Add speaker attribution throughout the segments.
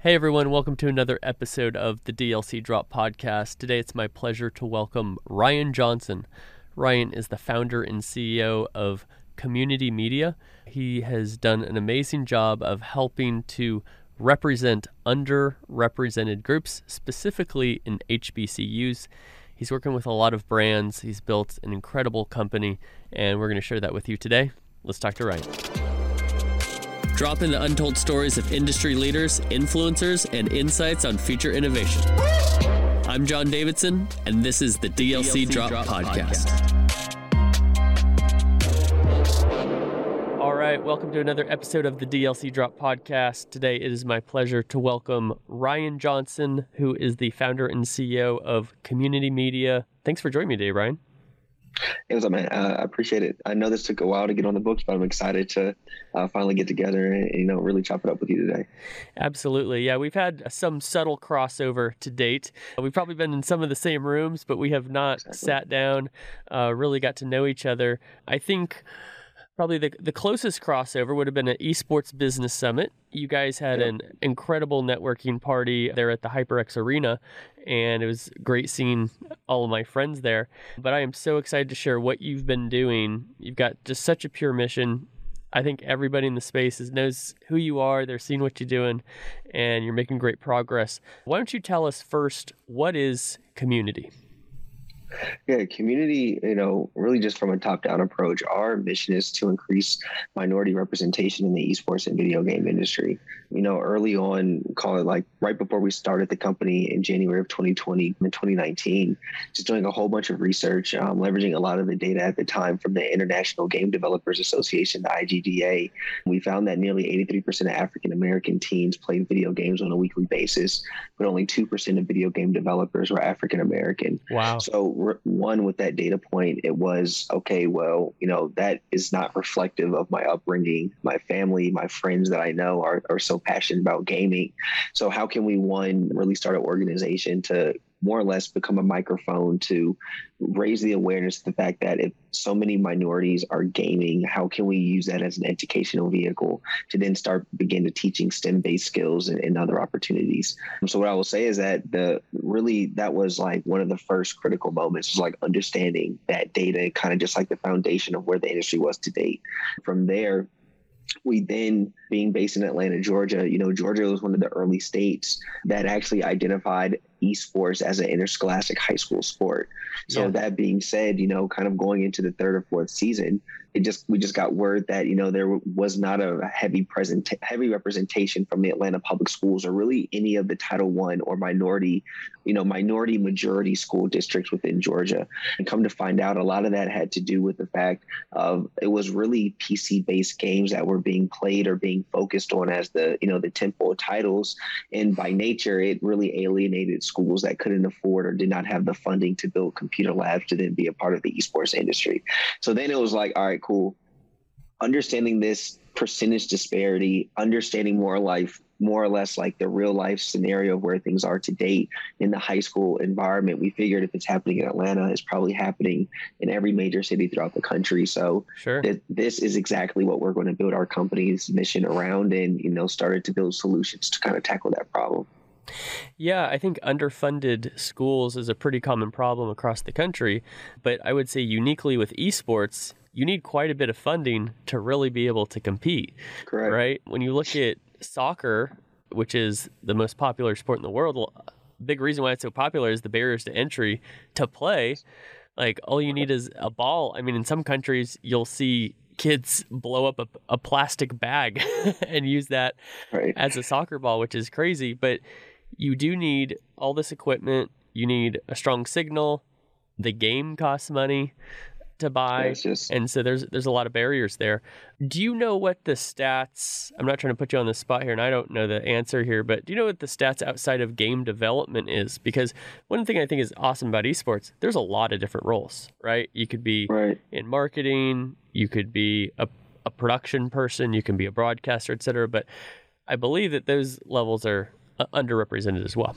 Speaker 1: Hey everyone, welcome to another episode of the DLC Drop podcast. Today it's my pleasure to welcome Ryan Johnson. Ryan is the founder and CEO of Cxmmunity Media. He has done an amazing job of helping to represent underrepresented groups, specifically in HBCUs. He's working with a lot of brands. He's built an incredible company, and we're going to share that with you today. Let's talk to Ryan. Drop in the untold stories of industry leaders, influencers, and insights on future innovation. I'm John Davidson, and this is the DLC, DLC Drop, Drop, Podcast. Podcast. All right, welcome to another episode of the DLC Drop Podcast. Today it is my pleasure to welcome Ryan Johnson, who is the founder and CEO of Cxmmunity Media. Thanks for joining me today, Ryan.
Speaker 2: It was, man. Uh, I appreciate it. I know this took a while to get on the books, but I'm excited to uh, finally get together and you know really chop it up with you today.
Speaker 1: Absolutely, yeah. We've had some subtle crossover to date. We've probably been in some of the same rooms, but we have not exactly. sat down, uh, really got to know each other. I think probably the, the closest crossover would have been an esports business summit. You guys had an incredible networking party there at the HyperX Arena, and it was great seeing all of my friends there. But I am so excited to share what you've been doing. You've got just such a pure mission. I think everybody in the space is, knows who you are, they're seeing what you're doing, and you're making great progress. Why don't you tell us first what is Cxmmunity?
Speaker 2: Yeah, Cxmmunity, you know, really just from a top down approach, our mission is to increase minority representation in the esports and video game industry. You know, early on, call it like right before we started the company in January of 2020 and 2019, just doing a whole bunch of research, um, leveraging a lot of the data at the time from the International Game Developers Association, the IGDA. We found that nearly 83% of African American teens play video games on a weekly basis, but only 2% of video game developers were African American.
Speaker 1: Wow.
Speaker 2: So one with that data point it was okay well you know that is not reflective of my upbringing. My family my friends that i know are, are so passionate about gaming. So how can we one really start an organization to more or less become a microphone to raise the awareness of the fact that if so many minorities are gaming, how can we use that as an educational vehicle to then start begin to teaching STEM based skills and, and, other opportunities? So what I will say is that the really that was like one of the first critical moments was like understanding that data, kind of just like the foundation of where the industry was to date. From there, we then being based in Atlanta, Georgia, you know, Georgia was one of the early states that actually identified esports as an interscholastic high school sport. So yeah. that being said, you know, kind of going into the third or fourth season, it just we just got word that you know there was not a heavy present heavy representation from the Atlanta public schools or really any of the Title One or minority, you know, minority majority school districts within Georgia. And come to find out, a lot of that had to do with the fact of it was really PC based games that were being played or being focused on as the you know the tentpole titles, and by nature it really alienated schools that couldn't afford or did not have the funding to build computer labs to then be a part of the esports industry. So then it was like, all right, cool. Understanding this percentage disparity, understanding more life, more or less like the real life scenario of where things are to date in the high school environment. We figured if it's happening in Atlanta, it's probably happening in every major city throughout the country. So
Speaker 1: sure.
Speaker 2: th- this is exactly what we're going to build our company's mission around and, you know, started to build solutions to kind of tackle that problem.
Speaker 1: Yeah, I think underfunded schools is a pretty common problem across the country, but I would say uniquely with esports, you need quite a bit of funding to really be able to compete.
Speaker 2: Correct.
Speaker 1: Right? When you look at soccer, which is the most popular sport in the world, big reason why it's so popular is the barriers to entry to play. Like all you need is a ball. I mean, in some countries, you'll see kids blow up a, a plastic bag and use that right. as a soccer ball, which is crazy. But you do need all this equipment. You need a strong signal. The game costs money to buy, just... and so there's there's a lot of barriers there. Do you know what the stats? I'm not trying to put you on the spot here, and I don't know the answer here, but do you know what the stats outside of game development is? Because one thing I think is awesome about esports, there's a lot of different roles, right? You could be
Speaker 2: right.
Speaker 1: in marketing, you could be a, a production person, you can be a broadcaster, etc. But I believe that those levels are underrepresented as well.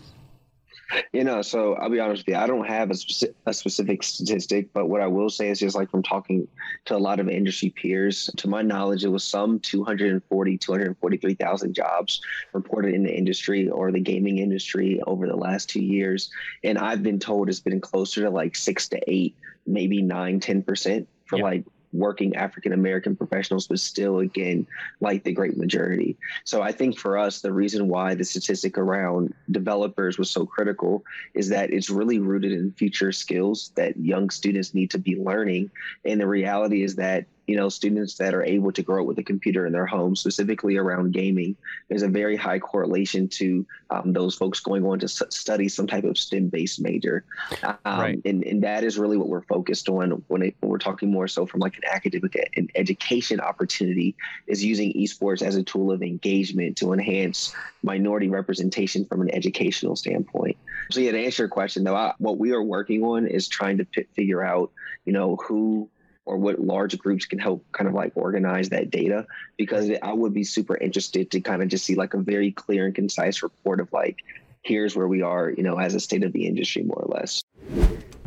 Speaker 2: You know, so I'll be honest with you. I don't have a, speci- a specific statistic, but what I will say is just like from talking to a lot of industry peers, to my knowledge, it was some 240, 243,000 jobs reported in the industry or the gaming industry over the last two years. And I've been told it's been closer to like six to eight, maybe nine, 10% for like working African American professionals was still, again, like the great majority. So I think for us, the reason why the statistic around developers was so critical is that it's really rooted in future skills that young students need to be learning. And the reality is that you know students that are able to grow up with a computer in their home specifically around gaming there's a very high correlation to um, those folks going on to study some type of stem based major um, right. and, and that is really what we're focused on when, it, when we're talking more so from like an academic and education opportunity is using esports as a tool of engagement to enhance minority representation from an educational standpoint so yeah to answer your question though I, what we are working on is trying to p- figure out you know who or what large groups can help kind of like organize that data because I would be super interested to kind of just see like a very clear and concise report of like here's where we are, you know, as a state of the industry more or less.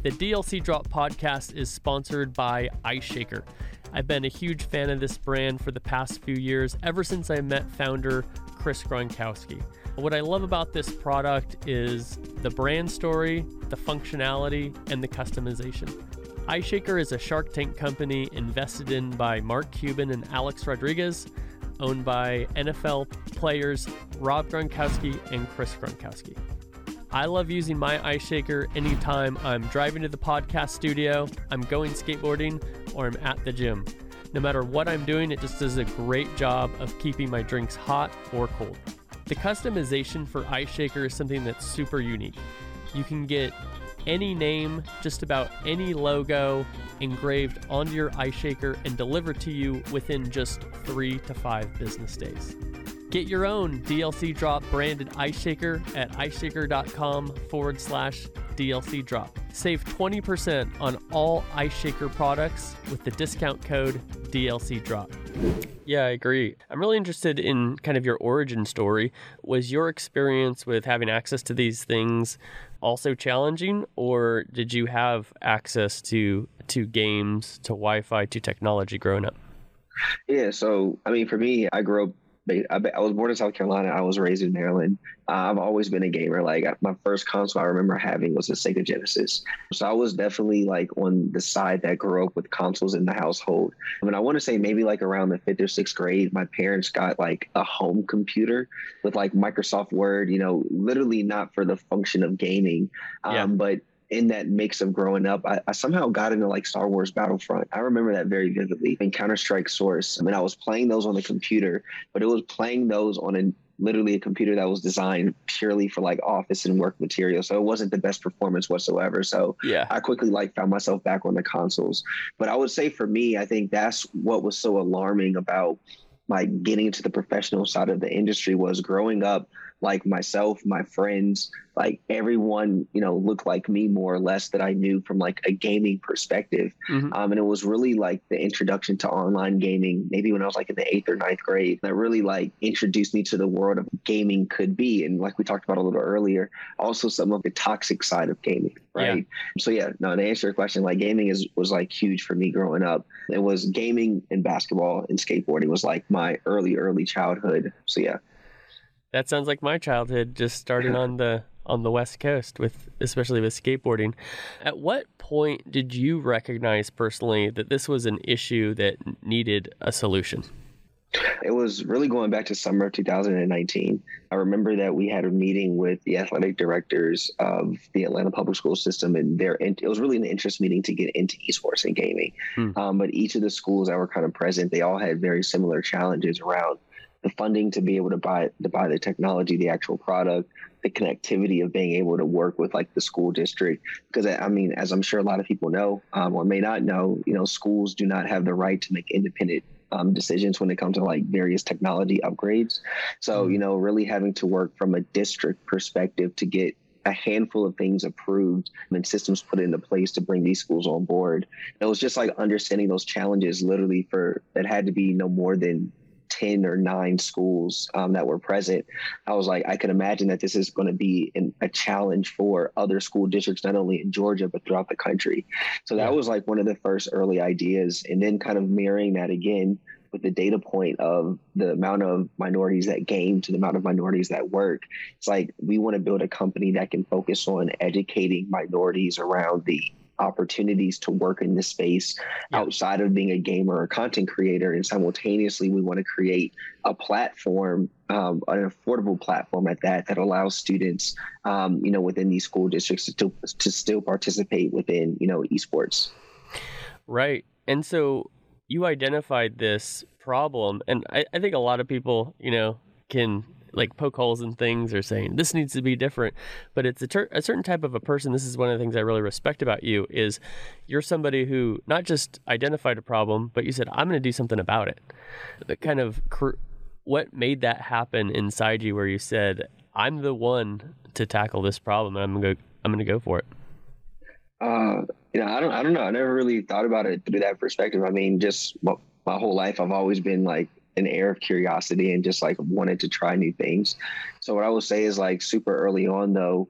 Speaker 1: The DLC Drop podcast is sponsored by Ice Shaker. I've been a huge fan of this brand for the past few years, ever since I met founder Chris Gronkowski. What I love about this product is the brand story, the functionality, and the customization. Ice Shaker is a Shark Tank company invested in by Mark Cuban and Alex Rodriguez, owned by NFL players Rob Gronkowski and Chris Gronkowski. I love using my Ice Shaker anytime I'm driving to the podcast studio, I'm going skateboarding, or I'm at the gym. No matter what I'm doing, it just does a great job of keeping my drinks hot or cold. The customization for Ice Shaker is something that's super unique. You can get any name, just about any logo engraved onto your ice shaker and delivered to you within just three to five business days. Get your own DLC Drop branded ice shaker at iceshaker.com forward slash DLC Drop. Save 20% on all ice shaker products with the discount code DLC Drop. Yeah, I agree. I'm really interested in kind of your origin story. Was your experience with having access to these things also challenging, or did you have access to to games, to Wi-Fi, to technology growing up?
Speaker 2: Yeah, so I mean, for me, I grew up I was born in South Carolina. I was raised in Maryland. I've always been a gamer. Like my first console I remember having was a Sega Genesis. So I was definitely like on the side that grew up with consoles in the household. I mean, I want to say maybe like around the fifth or sixth grade, my parents got like a home computer with like Microsoft Word. You know, literally not for the function of gaming, um, yeah. but in that mix of growing up, I, I, somehow got into like Star Wars Battlefront. I remember that very vividly. And Counter Strike Source. I mean, I was playing those on the computer, but it was playing those on a literally a computer that was designed purely for like office and work material. So it wasn't the best performance whatsoever. So yeah, I quickly like found myself back on the consoles. But I would say for me, I think that's what was so alarming about like getting into the professional side of the industry was growing up like myself, my friends, like everyone, you know, looked like me more or less that I knew from like a gaming perspective. Mm-hmm. Um, and it was really like the introduction to online gaming, maybe when I was like in the eighth or ninth grade, that really like introduced me to the world of gaming could be. And like we talked about a little earlier, also some of the toxic side of gaming, right? Yeah. So yeah, no, to answer your question, like gaming is was like huge for me growing up. It was gaming and basketball and skateboarding was like my early, early childhood. So yeah
Speaker 1: that sounds like my childhood just starting on the on the west coast with especially with skateboarding at what point did you recognize personally that this was an issue that needed a solution
Speaker 2: it was really going back to summer of 2019. I remember that we had a meeting with the athletic directors of the Atlanta public school system, and there it was really an interest meeting to get into esports and gaming. Hmm. Um, but each of the schools that were kind of present, they all had very similar challenges around the funding to be able to buy to buy the technology, the actual product, the connectivity of being able to work with like the school district. Because I mean, as I'm sure a lot of people know um, or may not know, you know, schools do not have the right to make independent um, decisions when it comes to like various technology upgrades. So, mm-hmm. you know, really having to work from a district perspective to get a handful of things approved and systems put into place to bring these schools on board. It was just like understanding those challenges literally for it had to be no more than 10 or nine schools um, that were present, I was like, I can imagine that this is going to be an, a challenge for other school districts, not only in Georgia, but throughout the country. So that yeah. was like one of the first early ideas. And then kind of mirroring that again with the data point of the amount of minorities that game to the amount of minorities that work. It's like we want to build a company that can focus on educating minorities around the opportunities to work in this space yeah. outside of being a gamer or content creator. And simultaneously, we want to create a platform, um, an affordable platform at that, that allows students, um, you know, within these school districts to, to still participate within, you know, esports.
Speaker 1: Right. And so you identified this problem, and I, I think a lot of people, you know, can like poke holes in things or saying this needs to be different. But it's a, ter- a, certain type of a person this is one of the things i really respect about you is you're somebody who not just identified a problem but you said i'm going to do something about it. The kind of cr- what made that happen inside you where you said i'm the one to tackle this problem and i'm going to i'm going to go for it
Speaker 2: uh you know i don't i don't know. I never really thought about it through that perspective. I mean just my, my whole life i've always been like an air of curiosity and just like wanted to try new things. So what I will say is like super early on though,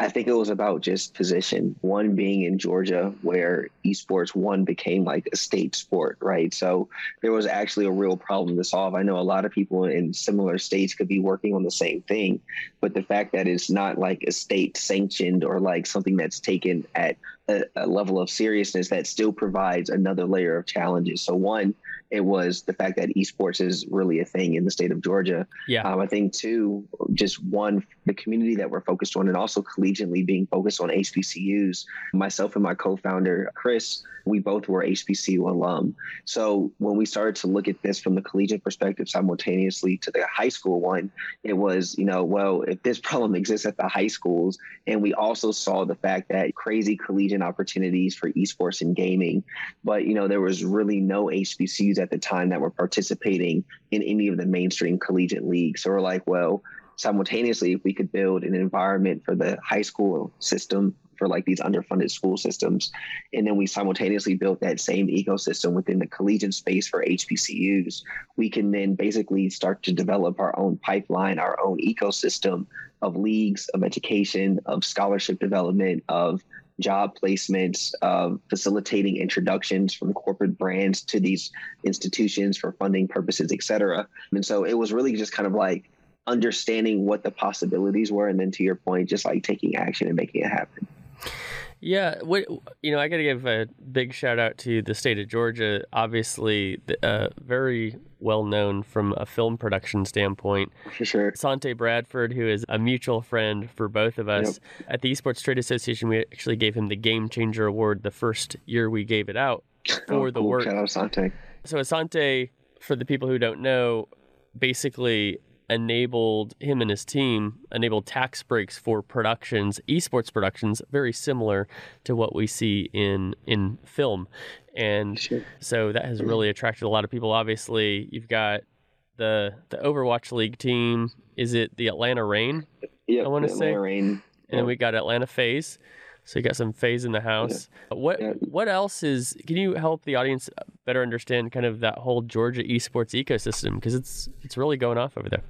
Speaker 2: I think it was about just position. One being in Georgia, where esports one became like a state sport, right? So there was actually a real problem to solve. I know a lot of people in similar states could be working on the same thing, but the fact that it's not like a state sanctioned or like something that's taken at a, a level of seriousness that still provides another layer of challenges. So one, it was the fact that esports is really a thing in the state of Georgia.
Speaker 1: Yeah.
Speaker 2: Um, I think two, just one, the community that we're focused on, and also collegiately being focused on HBCUs. Myself and my co-founder Chris, we both were HBCU alum. So when we started to look at this from the collegiate perspective simultaneously to the high school one, it was, you know, well, if this problem exists at the high schools, and we also saw the fact that crazy collegiate opportunities for esports and gaming, but you know, there was really no HBCUs at the time that were participating in any of the mainstream collegiate leagues. So we're like, well, simultaneously, if we could build an environment for the high school system for like these underfunded school systems, and then we simultaneously built that same ecosystem within the collegiate space for HBCUs, we can then basically start to develop our own pipeline, our own ecosystem of leagues, of education, of scholarship development, of job placements, of facilitating introductions from corporate brands to these institutions for funding purposes, et cetera. And so it was really just kind of like understanding what the possibilities were, and then to your point, just like taking action and making it happen.
Speaker 1: Yeah, what you know, I got to give a big shout out to the state of Georgia. Obviously, uh, very well known from a film production standpoint.
Speaker 2: For sure.
Speaker 1: Asante Bradford, who is a mutual friend for both of us. Yep. At the Esports Trade Association, we actually gave him the Game Changer Award the first year we gave it out for
Speaker 2: oh,
Speaker 1: the
Speaker 2: cool.
Speaker 1: work.
Speaker 2: Shout out Sante.
Speaker 1: So Asante, for the people who don't know, basically enabled him and his team enabled tax breaks for productions, esports productions, very similar to what we see in in film, and sure. so that has mm-hmm. really attracted a lot of people. Obviously, you've got the the Overwatch League team. Is it the Atlanta Reign?
Speaker 2: Yeah,
Speaker 1: I want to say
Speaker 2: Reign.
Speaker 1: And then we got Atlanta FaZe. So you got some FaZe in the house. Yeah. What yeah. what else is? Can you help the audience better understand kind of that whole Georgia esports ecosystem because it's it's really going off over there.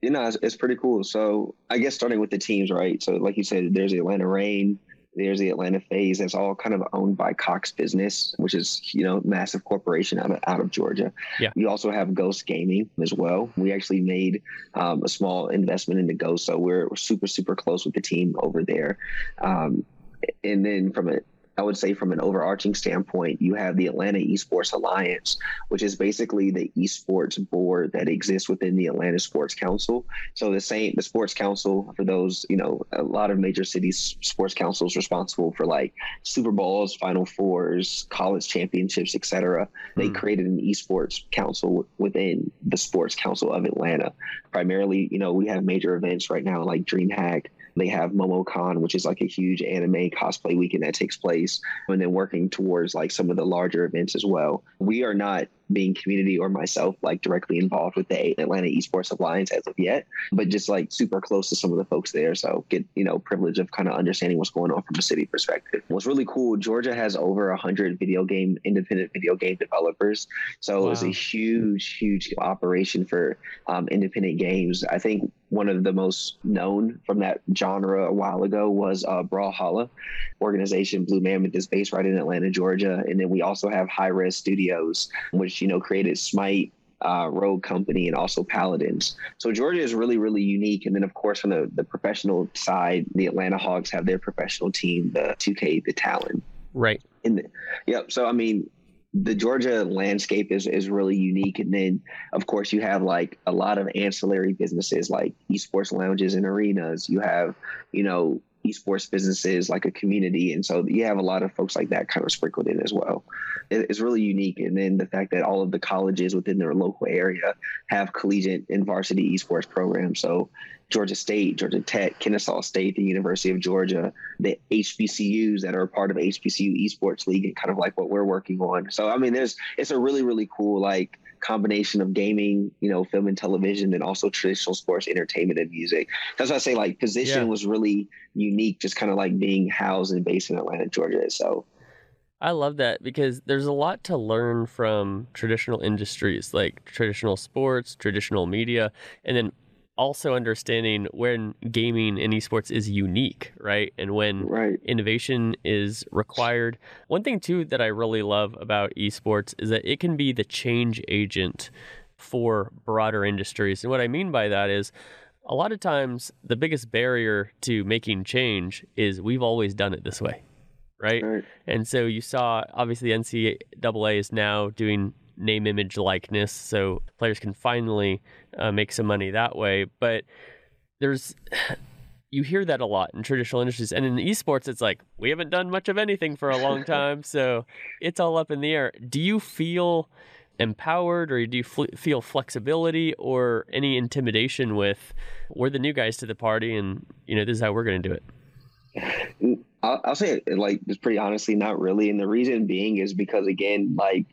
Speaker 2: You know, it's, it's, pretty cool. So I guess starting with the teams, right? So like you said, there's the Atlanta Reign, there's the Atlanta FaZe. That's all kind of owned by Cox Business, which is you know massive corporation out of out of Georgia.
Speaker 1: Yeah.
Speaker 2: We also have Ghost Gaming as well. We actually made um, a small investment into Ghost, so we're, we're, super super close with the team over there. Um, and then from a I would say from an overarching standpoint, you have the Atlanta Esports Alliance, which is basically the esports board that exists within the Atlanta Sports Council. So the same, the Sports Council for those, you know, a lot of major cities sports councils responsible for like Super Bowls, Final Fours, college championships, etc. They hmm. created an esports council within the Sports Council of Atlanta. Primarily, you know, we have major events right now like DreamHack they have MomoCon, which is like a huge anime cosplay weekend that takes place, and then working towards like some of the larger events as well. We are not being Cxmmunity or myself like directly involved with the Atlanta Esports Alliance as of yet, but just like super close to some of the folks there. So get, you know, privilege of kind of understanding what's going on from a city perspective. What's really cool, Georgia has over 100 video game, independent video game developers. So wow. it was a huge, huge operation for um, independent games. I think one of the most known from that genre a while ago was uh, Brawlhalla organization. Blue Mammoth is based right in Atlanta, Georgia. And then we also have Hi-Rez Studios, which, you know, created Smite, uh, Rogue Company, and also Paladins. So Georgia is really, really unique. And then, of course, on the, the professional side, the Atlanta Hawks have their professional team, the 2K, the Talon.
Speaker 1: Right.
Speaker 2: And the, yep. So I mean, the Georgia landscape is is really unique. And then, of course, you have like a lot of ancillary businesses like esports lounges and arenas. You have, you know, esports businesses like a community, and so you have a lot of folks like that kind of sprinkled in as well. It's really unique. And then the fact that all of the colleges within their local area have collegiate and varsity esports programs. So Georgia State, Georgia Tech, Kennesaw State, the University of Georgia, the HBCUs that are part of HBCU Esports League, and kind of like what we're working on. So I mean, there's it's a really really cool like combination of gaming, you know, film and television, and also traditional sports, entertainment, and music. That's why I say like position yeah. was really unique, just kind of like being housed and based in Atlanta, Georgia. So.
Speaker 1: I love that because there's a lot to learn from traditional industries like traditional sports, traditional media, and then also understanding when gaming and esports is unique, right? And when
Speaker 2: right.
Speaker 1: innovation is required. One thing, too, that I really love about esports is that it can be the change agent for broader industries. And what I mean by that is, a lot of times the biggest barrier to making change is we've always done it this way, right? right. And so you saw obviously NCAA is now doing name, image, likeness, so players can finally uh, make some money that way. But there's you hear that a lot in traditional industries, and in esports, it's like we haven't done much of anything for a long time, so it's all up in the air. Do you feel empowered, or do you fl- feel flexibility, or any intimidation with we're the new guys to the party, and you know this is how we're going to do it?
Speaker 2: I'll, I'll say it like just pretty honestly, not really, and the reason being is because again, like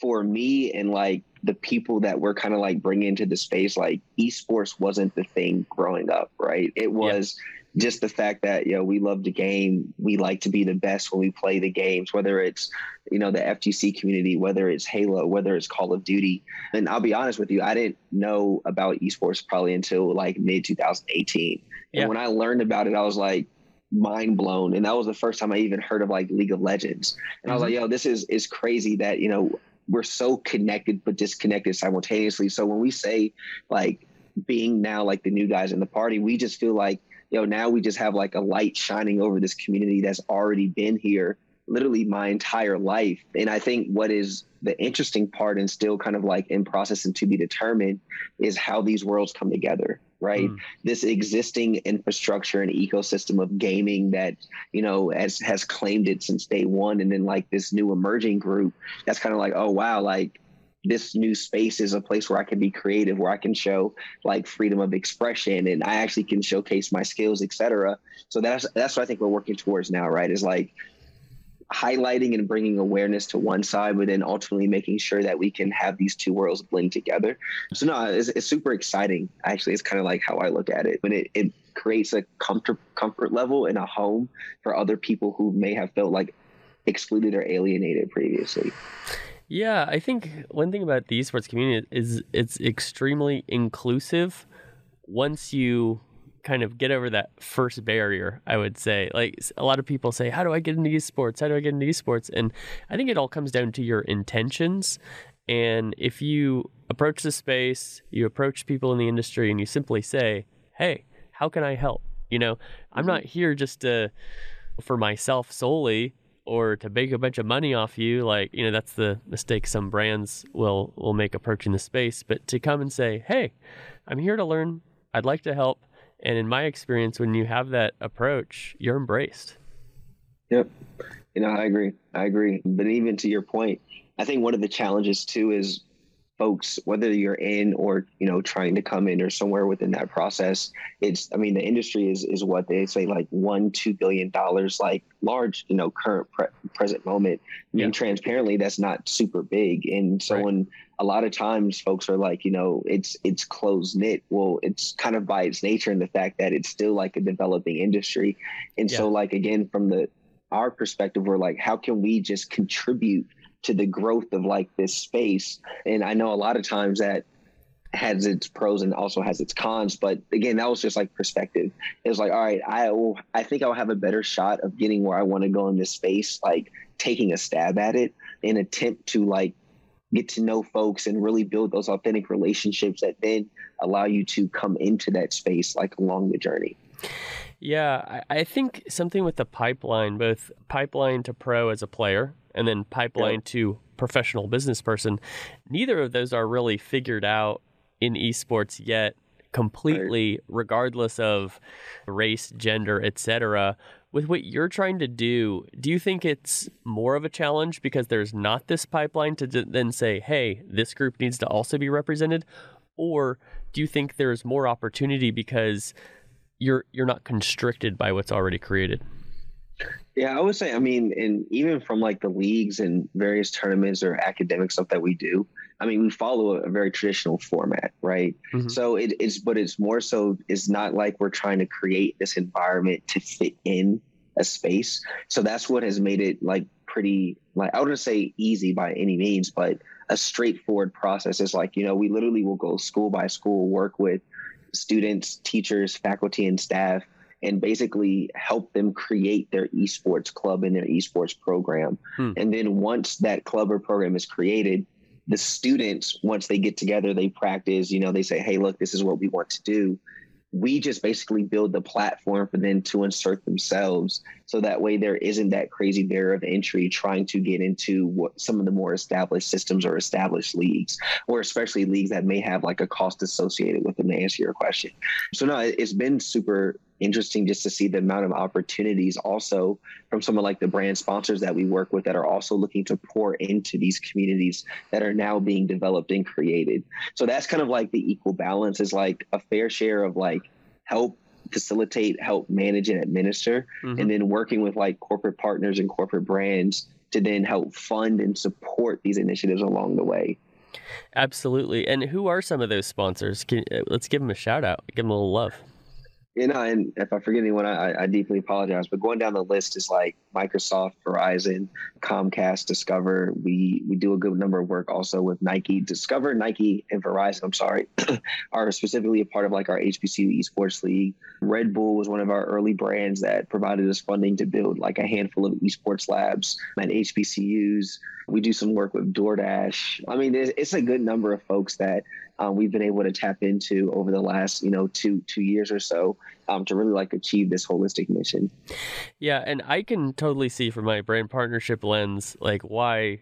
Speaker 2: for me and like the people that we're kind of like bringing into the space, like esports wasn't the thing growing up, right? It was yeah. just the fact that, you know, we love the game. We like to be the best when we play the games, whether it's, you know, the FGC community, whether it's Halo, whether it's Call of Duty. And I'll be honest with you, I didn't know about esports probably until like mid 2018. Yeah. And when I learned about it, I was like, mind blown and that was the first time i even heard of like league of legends and mm-hmm. i was like mm-hmm. yo this is is crazy that you know we're so connected but disconnected simultaneously. So when we say like being now like the new guys in the party, we just feel like, you know, now we just have like a light shining over this community that's already been here literally my entire life. And I think what is the interesting part and still kind of like in process and to be determined is how these worlds come together right? Mm. This existing infrastructure and ecosystem of gaming that, you know, has has claimed it since day one. And then like this new emerging group that's kind of like, oh wow, like this new space is a place where I can be creative, where I can show like freedom of expression and I actually can showcase my skills, etc. So that's that's what I think we're working towards now, right? Is like highlighting and bringing awareness to one side, but then ultimately making sure that we can have these two worlds blend together. So no, it's, it's super exciting. Actually, it's kind of like how I look at it. When it, it creates a comfort comfort level in a home for other people who may have felt like excluded or alienated previously.
Speaker 1: Yeah, I think one thing about the esports community is it's extremely inclusive once you kind of get over that first barrier, I would say. Like a lot of people say, How do I get into esports? How do I get into esports? And I think it all comes down to your intentions. And if you approach the space, you approach people in the industry, and you simply say, Hey, how can I help? You know, I'm mm-hmm. not here just to, for myself solely or to make a bunch of money off you like you know that's the mistake some brands will will make approaching the space but to come and say hey i'm here to learn i'd like to help and in my experience, when you have that approach, you're embraced.
Speaker 2: Yep. You know, I agree. I agree. But even to your point, I think one of the challenges too is folks whether you're in or you know trying to come in or somewhere within that process it's i mean the industry is is what they say like one two billion dollars like large you know current pre- present moment i mean yeah. transparently that's not super big and so right. when a lot of times folks are like you know it's it's close knit well it's kind of by its nature and the fact that it's still like a developing industry and yeah. so like again from the our perspective we're like how can we just contribute to the growth of like this space. And I know a lot of times that has its pros and also has its cons. But again, that was just like perspective. It was like, all right, I will, I think I'll have a better shot of getting where I want to go in this space, like taking a stab at it in attempt to like get to know folks and really build those authentic relationships that then allow you to come into that space like along the journey.
Speaker 1: Yeah, I think something with the pipeline, both pipeline to pro as a player and then pipeline to professional business person, neither of those are really figured out in esports yet completely right. regardless of race, gender, etc. With what you're trying to do, do you think it's more of a challenge because there's not this pipeline to then say, "Hey, this group needs to also be represented?" Or do you think there's more opportunity because you're you're not constricted by what's already created.
Speaker 2: Yeah, I would say, I mean, and even from like the leagues and various tournaments or academic stuff that we do, I mean, we follow a, very traditional format, right? Mm-hmm. So it, it's, but it's more so, it's not like we're trying to create this environment to fit in a space. So that's what has made it like pretty, like, I wouldn't say easy by any means, but a straightforward process is like, you know, we literally will go school by school, work with students, teachers, faculty, and staff, and basically help them create their esports club and their esports program. Hmm. And then once that club or program is created, the students, once they get together, they practice, you know, they say, hey, look, this is what we want to do we just basically build the platform for them to insert themselves so that way there isn't that crazy barrier of entry trying to get into what some of the more established systems or established leagues or especially leagues that may have like a cost associated with them to answer your question so no it's been super interesting just to see the amount of opportunities also from some of like the brand sponsors that we work with that are also looking to pour into these communities that are now being developed and created. So that's kind of like the equal balance is like a fair share of like help facilitate, help manage and administer, mm-hmm. and then working with like corporate partners and corporate brands to then help fund and support these initiatives along the way.
Speaker 1: Absolutely. And who are some of those sponsors? Can, uh, let's give them a shout out, give them a little love
Speaker 2: you know, and if I forget anyone, I, I deeply apologize. But going down the list is like Microsoft, Verizon, Comcast, Discover. We we do a good number of work also with Nike. Discover, Nike, and Verizon. I'm sorry, are specifically a part of like our HBCU Esports League. Red Bull was one of our early brands that provided us funding to build like a handful of esports labs at HBCUs. We do some work with DoorDash. I mean, it's a good number of folks that um, we've been able to tap into over the last, you know, two two years or so um, to really like achieve this holistic mission.
Speaker 1: Yeah, and I can totally see from my brand partnership lens, like why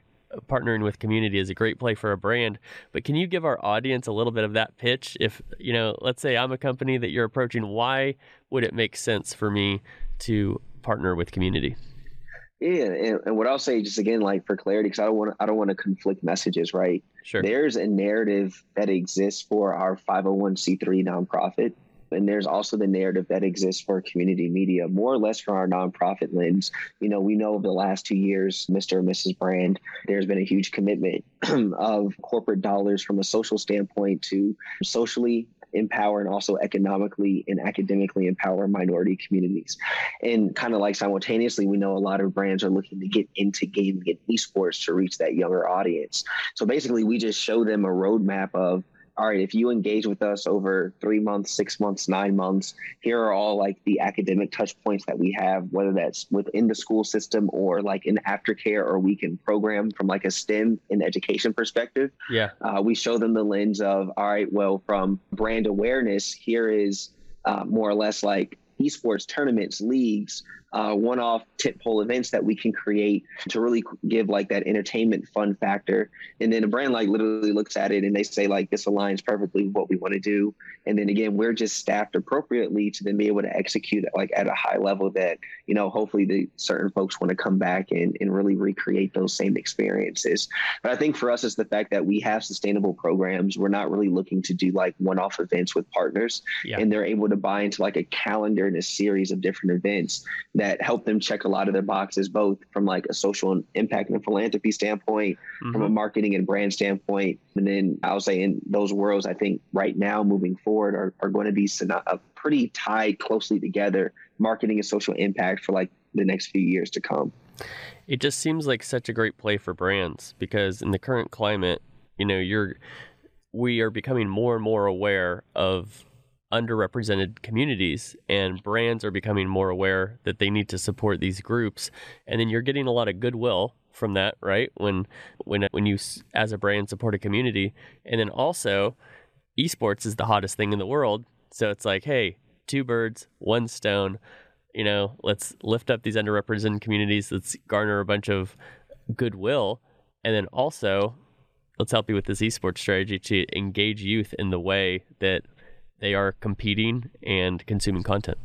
Speaker 1: partnering with Cxmmunity is a great play for a brand. But can you give our audience a little bit of that pitch? If you know, let's say I'm a company that you're approaching, why would it make sense for me to partner with Cxmmunity?
Speaker 2: Yeah, and, and, what I'll say, just again, like for clarity, because I don't want I don't want to conflict messages, right?
Speaker 1: Sure.
Speaker 2: There's a narrative that exists for our 501c3 nonprofit, and there's also the narrative that exists for Cxmmunity media, more or less from our nonprofit lens. You know, we know over the last two years, Mr. and Mrs. Brand, there's been a huge commitment of corporate dollars from a social standpoint to socially empower and also economically and academically empower minority communities. And kind of like simultaneously, we know a lot of brands are looking to get into gaming and esports to reach that younger audience. So basically, we just show them a roadmap of all right, if you engage with us over three months, six months, nine months, here are all like the academic touch points that we have, whether that's within the school system or like an aftercare or weekend program from like a STEM and education perspective.
Speaker 1: Yeah.
Speaker 2: Uh, we show them the lens of, all right, well, from brand awareness, here is uh, more or less like esports tournaments, leagues, uh, one-off tentpole events that we can create to really give like that entertainment fun factor. And then a brand like literally looks at it and they say like this aligns perfectly with what we want to do. And then again, we're just staffed appropriately to then be able to execute like at a high level that you know hopefully the certain folks want to come back and, and really recreate those same experiences. But I think for us, it's the fact that we have sustainable programs. We're not really looking to do like one-off events with partners, yeah. and they're able to buy into like a calendar and a series of different events that help them check a lot of their boxes, both from like a social impact and philanthropy standpoint, mm-hmm. from a mm-hmm. marketing and brand standpoint. And then I'll say in those worlds, I think right now moving forward are, are going to be uh, pretty tied closely together, marketing and social impact for like the next few years to come.
Speaker 1: It just seems like such a great play for brands because in the current climate, you know, you're we are becoming more and more aware of underrepresented communities and brands are becoming more aware that they need to support these groups. And then you're getting a lot of goodwill from that right? When when when you as a brand support a community. And then also esports is the hottest thing in the world. So it's like hey two birds one stone. You know let's lift up these underrepresented communities. Let's garner a bunch of goodwill. And then also let's help you with this esports strategy to engage youth in the way that they are competing and consuming content.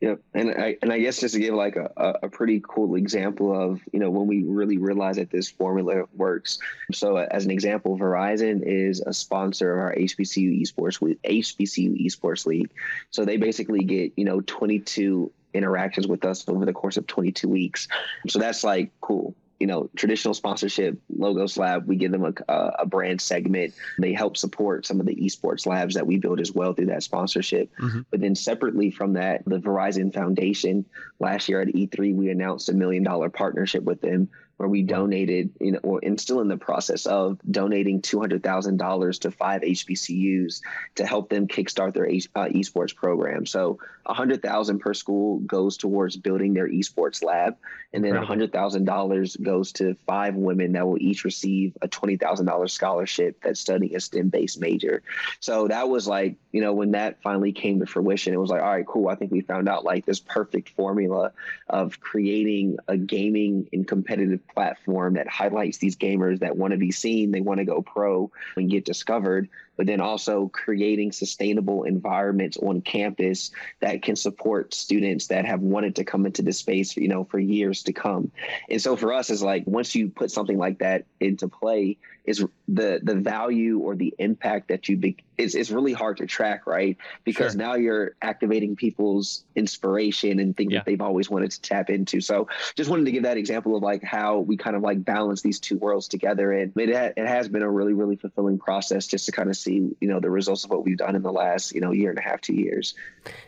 Speaker 2: Yep, and I and I guess just to give like a, a pretty cool example of you know when we really realize that this formula works. So uh, as an example, Verizon is a sponsor of our HBCU esports HBCU esports league. So they basically get you know 22 interactions with us over the course of 22 weeks. So that's like cool you know, traditional sponsorship, Logos Lab, we give them a, a brand segment. They help support some of the esports labs that we build as well through that sponsorship. Mm-hmm. But then separately from that, the Verizon Foundation, last year at E3, we announced a million dollar partnership with them where we donated, you know, or, and still in the process of donating $200,000 to five HBCUs to help them kickstart their uh, esports program. So 100,000 per school goes towards building their esports lab, and then $100,000 goes to five women that will each receive a $20,000 scholarship that's studying a STEM-based major. So that was like, you know, when that finally came to fruition, it was like, all right, cool. I think we found out like this perfect formula of creating a gaming and competitive platform that highlights these gamers that want to be seen, they want to go pro and get discovered, but then also creating sustainable environments on campus that can support students that have wanted to come into this space, you know, for years to come. And so for us, is like once you put something like that into play, is the the value or the impact that you be is it's really hard to track, right? Because sure. now you're activating people's inspiration and things yeah. that they've always wanted to tap into. So just wanted to give that example of like how we kind of like balance these two worlds together, and it ha- it has been a really really fulfilling process just to kind of see you know the results of what we've done in the last you know year and a half, two years.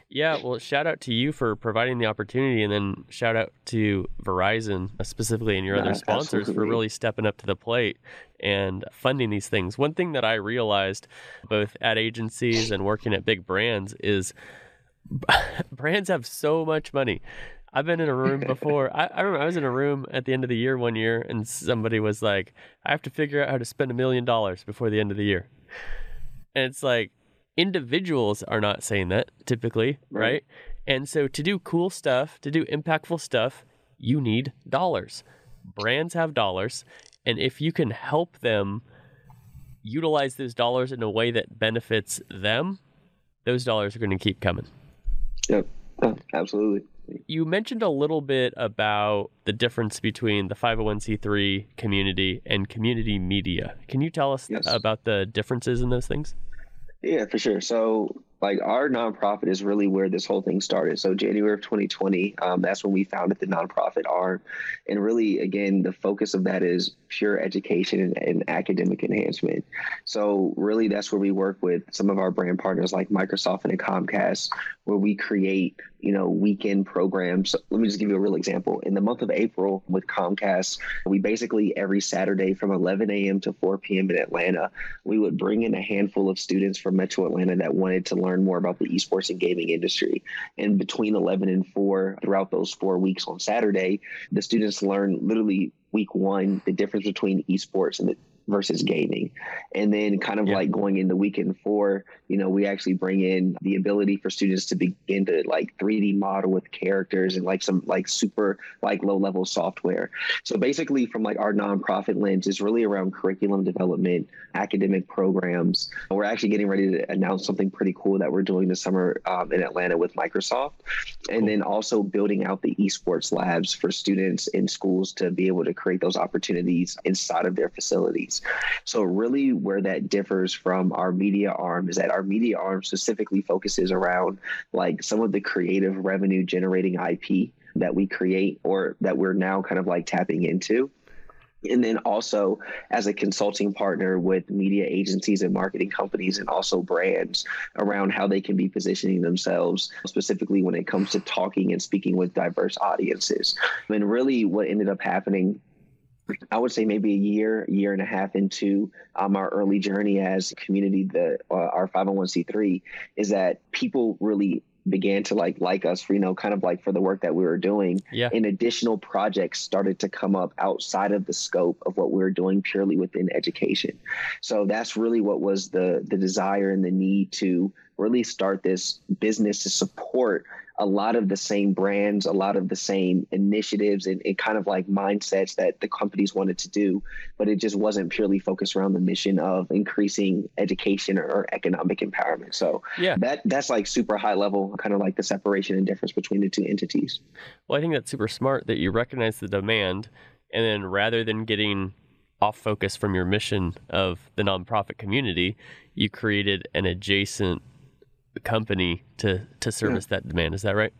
Speaker 1: Yeah, well, shout out to you for providing the opportunity, and then shout out to Verizon uh, specifically and your yeah, other sponsors absolutely. for really stepping up to the plate and funding these things. One thing that I realized both at agencies and working at big brands is brands have so much money. I've been in a room before. I, I, remember I was in a room at the end of the year one year, and somebody was like, "I have to figure out how to spend a million dollars before the end of the year." And it's like, individuals are not saying that typically, right. right? And so to do cool stuff, to do impactful stuff, you need dollars. Brands have dollars. And if you can help them utilize those dollars in a way that benefits them, those dollars are going to keep coming.
Speaker 2: Yep, absolutely.
Speaker 1: You mentioned a little bit about the difference between the 501c3 Cxmmunity and Cxmmunity media. Can you tell us yes. about the differences in those things?
Speaker 2: Yeah, for sure. So like our nonprofit is really where this whole thing started. So January of 2020, um, that's when we founded the nonprofit arm, and really, again, the focus of that is pure education and, and, academic enhancement. So really, that's where we work with some of our brand partners like Microsoft and Comcast, where we create you know weekend programs. Let me just give you a real example. In the month of April with Comcast, we basically every Saturday from 11 a.m. to 4 p.m. in Atlanta, we would bring in a handful of students from Metro Atlanta that wanted to learn more about the esports and gaming industry. And between 11 and 4, throughout those four weeks on Saturday, the students learn literally week one the difference between esports and the versus gaming. And then kind of yeah. like going into weekend four, you know, we actually bring in the ability for students to begin to like 3D model with characters and like some like super like low level software. So basically from like our nonprofit lens is really around curriculum development, academic programs. We're actually getting ready to announce something pretty cool that we're doing this summer um, in Atlanta with Microsoft. And cool. then also building out the esports labs for students in schools to be able to create those opportunities inside of their facilities. So really where that differs from our media arm is that our media arm specifically focuses around like some of the creative revenue generating IP that we create or that we're now kind of like tapping into. And then also as a consulting partner with media agencies and marketing companies and also brands around how they can be positioning themselves specifically when it comes to talking and speaking with diverse audiences. And really what ended up happening I would say maybe a year, year and a half into um, our early journey as a Cxmmunity, the uh, our 501c3, is that people really began to like like us for you know kind of like for the work that we were doing.
Speaker 1: Yeah.
Speaker 2: And additional projects started to come up outside of the scope of what we were doing purely within education. So that's really what was the the desire and the need to really start this business to support a lot of the same brands, a lot of the same initiatives and, and, kind of like mindsets that the companies wanted to do, but it just wasn't purely focused around the mission of increasing education or, or economic empowerment. So
Speaker 1: yeah,
Speaker 2: that that's like super high level, kind of like the separation and difference between the two entities.
Speaker 1: Well, I think that's super smart that you recognize the demand, and then rather than getting off focus from your mission of the nonprofit community, you created an adjacent company to to service yeah. that demand. Is that right?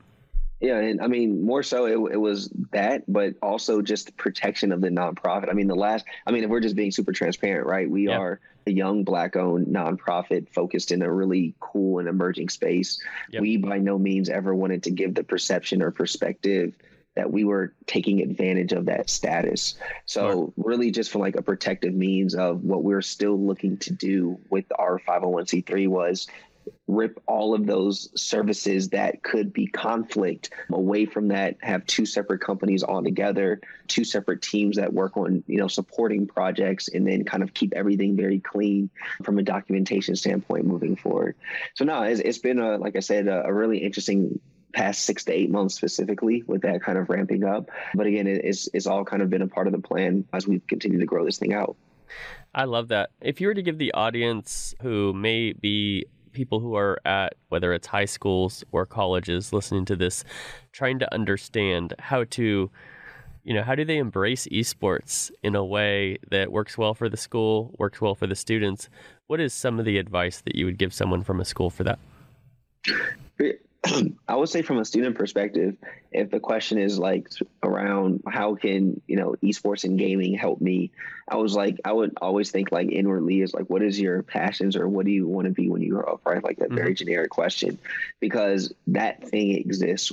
Speaker 2: Yeah, and I mean more so it, it was that, but also just the protection of the nonprofit. I mean the last, I mean if we're just being super transparent, right? We yeah. are a young black-owned nonprofit focused in a really cool and emerging space. Yep. We by no means ever wanted to give the perception or perspective that we were taking advantage of that status. So really just for like a protective means of what we're still looking to do with our 501c3 was rip all of those services that could be conflict away from that have two separate companies all together two separate teams that work on you know supporting projects and then kind of keep everything very clean from a documentation standpoint moving forward. So no it's, it's been a like i said a, a really interesting past six to eight months specifically with that kind of ramping up. But again it's, it's all kind of been a part of the plan as we continue to grow this thing out.
Speaker 1: I love that. If you were to give the audience who may be people who are at whether it's high schools or colleges listening to this trying to understand how to you know how do they embrace esports in a way that works well for the school works well for the students? What is some of the advice that you would give someone from a school for that
Speaker 2: I would say from a student perspective, if the question is like around how can, you know, esports and gaming help me, I was like, I would always think like inwardly is like, what is your passions or what do you want to be when you grow up, right? Like that mm-hmm. very generic question, because that thing exists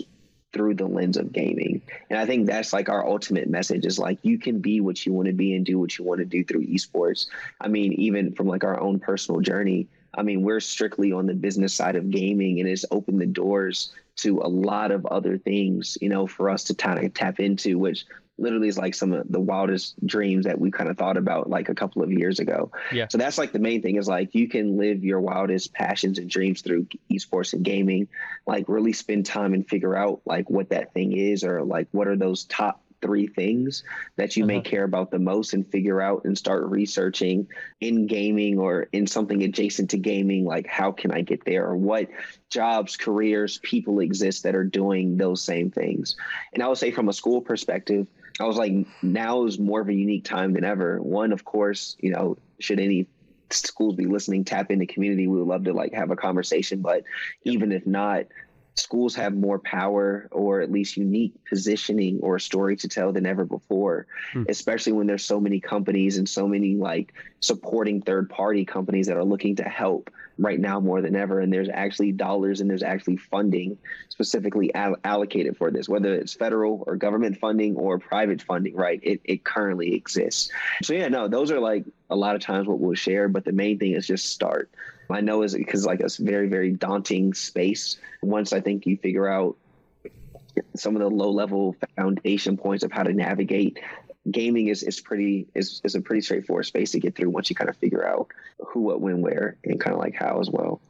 Speaker 2: through the lens of gaming. And I think that's like our ultimate message is like you can be what you want to be and do what you want to do through esports. I mean, even from like our own personal journey, I mean, we're strictly on the business side of gaming and it's opened the doors to a lot of other things, you know, for us to kind of tap into, which literally is like some of the wildest dreams that we kind of thought about like a couple of years ago.
Speaker 1: Yeah.
Speaker 2: So that's like the main thing is like you can live your wildest passions and dreams through esports and gaming, like really spend time and figure out like what that thing is or like what are those top three things that you uh-huh. may care about the most and figure out and start researching in gaming or in something adjacent to gaming like how can i get there or what jobs careers people exist that are doing those same things. And i would say from a school perspective i was like now is more of a unique time than ever. One of course you know should any schools be listening tap into Cxmmunity. We would love to like have a conversation but even if not schools have more power or at least unique positioning or a story to tell than ever before hmm. especially when there's so many companies and so many like supporting third party companies that are looking to help right now more than ever and there's actually dollars and there's actually funding specifically all- allocated for this whether it's federal or government funding or private funding right? It, it currently exists. So yeah no those are like a lot of times what we'll share but the main thing is just start I know is because like a very very daunting space. Once I think you figure out some of the low level foundation points of how to navigate gaming is, is pretty is, is a pretty straightforward space to get through once you kind of figure out who, what, when, where, and kind of like how as well.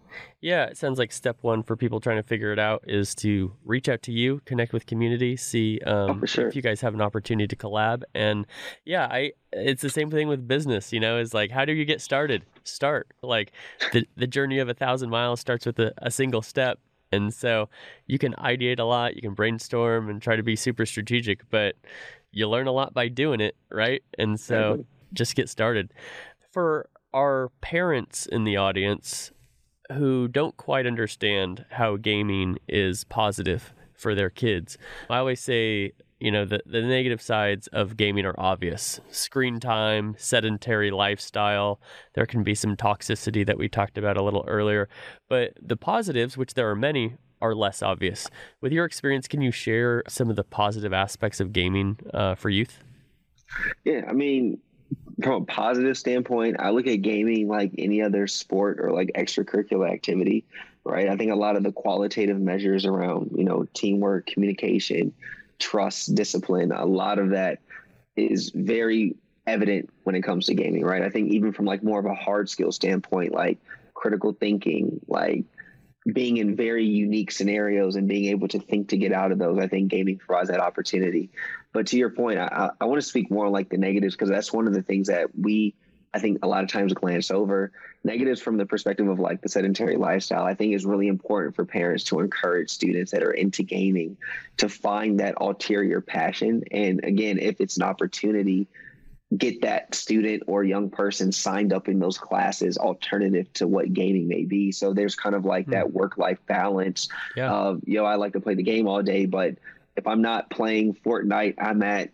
Speaker 1: Yeah, it sounds like step one for people trying to figure it out is to reach out to you, connect with Cxmmunity, see um,
Speaker 2: oh, sure.
Speaker 1: if you guys have an opportunity to collab. And yeah, I it's the same thing with business. You know, is like how do you get started? Start like the the journey of a thousand miles starts with a, a single step. And so you can ideate a lot, you can brainstorm and try to be super strategic, but you learn a lot by doing it, right? And so just get started. For our parents in the audience, who don't quite understand how gaming is positive for their kids. I always say, you know, the, the negative sides of gaming are obvious screen time, sedentary lifestyle. There can be some toxicity that we talked about a little earlier. But the positives, which there are many, are less obvious. With your experience, can you share some of the positive aspects of gaming uh, for youth?
Speaker 2: Yeah, I mean, from a positive standpoint, I look at gaming like any other sport or like extracurricular activity, right? I think a lot of the qualitative measures around, you know, teamwork, communication, trust, discipline, a lot of that is very evident when it comes to gaming, right? I think even from like more of a hard skill standpoint, like critical thinking, like being in very unique scenarios and being able to think to get out of those, I think gaming provides that opportunity. But to your point, I, I want to speak more like the negatives because that's one of the things that we, I think, a lot of times glance over. Negatives from the perspective of like the sedentary lifestyle, I think is really important for parents to encourage students that are into gaming to find that ulterior passion. And again, if it's an opportunity, get that student or young person signed up in those classes alternative to what gaming may be so there's kind of like mm. that work life balance yeah. of yo i like to play the game all day but if I'm not playing Fortnite, I'm at